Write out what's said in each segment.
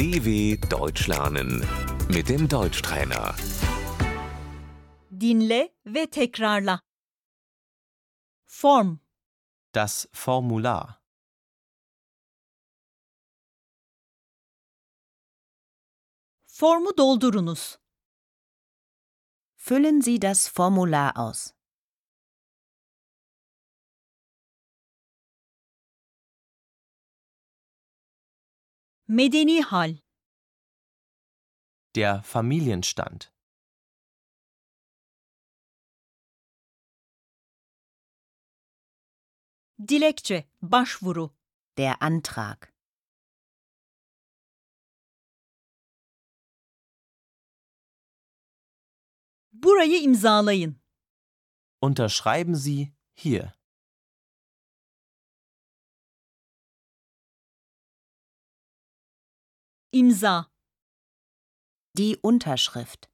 DW Deutsch lernen mit dem Deutschtrainer. Dinle ve tekrarla. Form, Das Formular. formu doldurunuz. Füllen Sie das Formular aus. Medeni hal, Der Familienstand. dilekçe, başvuru, Der Antrag. burayı imzalayın. Unterschreiben Sie hier. İmza, Die Unterschrift.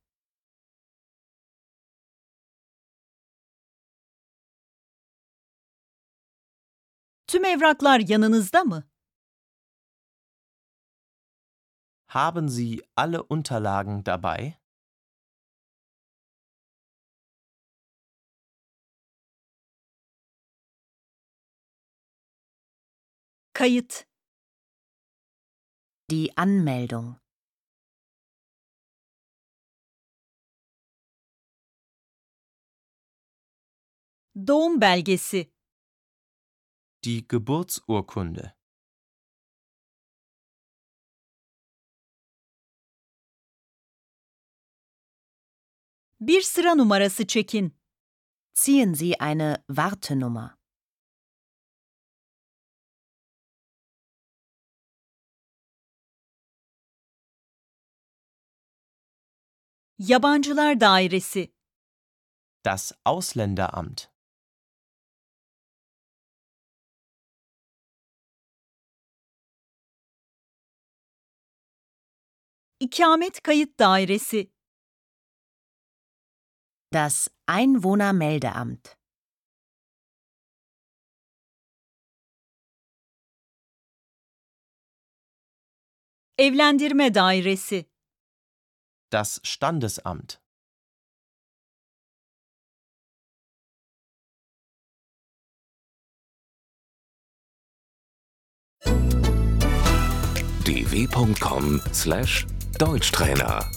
tüm evraklar yanınızda mı? Haben Sie alle Unterlagen dabei? Kayıt, Die Anmeldung. doğum belgesi, Die Geburtsurkunde. bir sıra numarası çekin. Ziehen Sie eine Wartenummer. Yabancılar Dairesi, Das Ausländeramt. İkamet Kayıt Dairesi, Das Einwohnermeldeamt. Evlendirme Dairesi, Das Standesamt. dw.com/deutschtrainer